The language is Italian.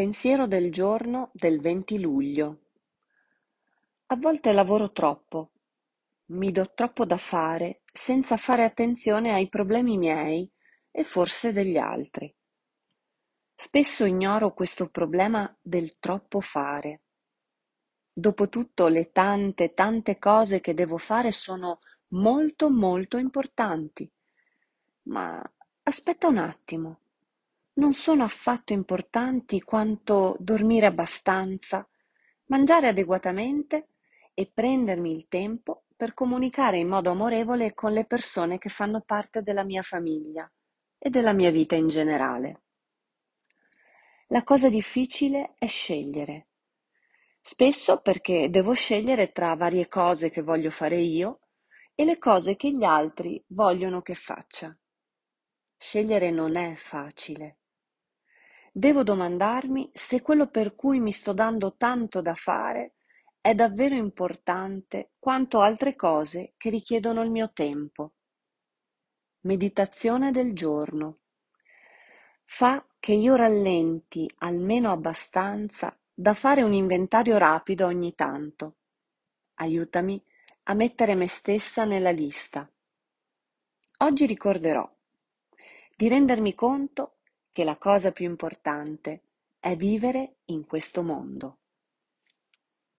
Pensiero del giorno del 20 luglio. A volte lavoro troppo, mi do troppo da fare senza fare attenzione ai problemi miei e forse degli altri. Spesso ignoro questo problema del troppo fare. Dopotutto le tante, tante cose che devo fare sono molto, molto importanti. Ma aspetta un attimo non sono affatto importanti quanto dormire abbastanza, mangiare adeguatamente e prendermi il tempo per comunicare in modo amorevole con le persone che fanno parte della mia famiglia e della mia vita in generale. La cosa difficile è scegliere. Spesso perché devo scegliere tra varie cose che voglio fare io e le cose che gli altri vogliono che faccia. Scegliere non è facile devo domandarmi se quello per cui mi sto dando tanto da fare è davvero importante quanto altre cose che richiedono il mio tempo. Meditazione del giorno. Fa che io rallenti almeno abbastanza da fare un inventario rapido ogni tanto. Aiutami a mettere me stessa nella lista. Oggi ricorderò di rendermi conto che la cosa più importante è vivere in questo mondo.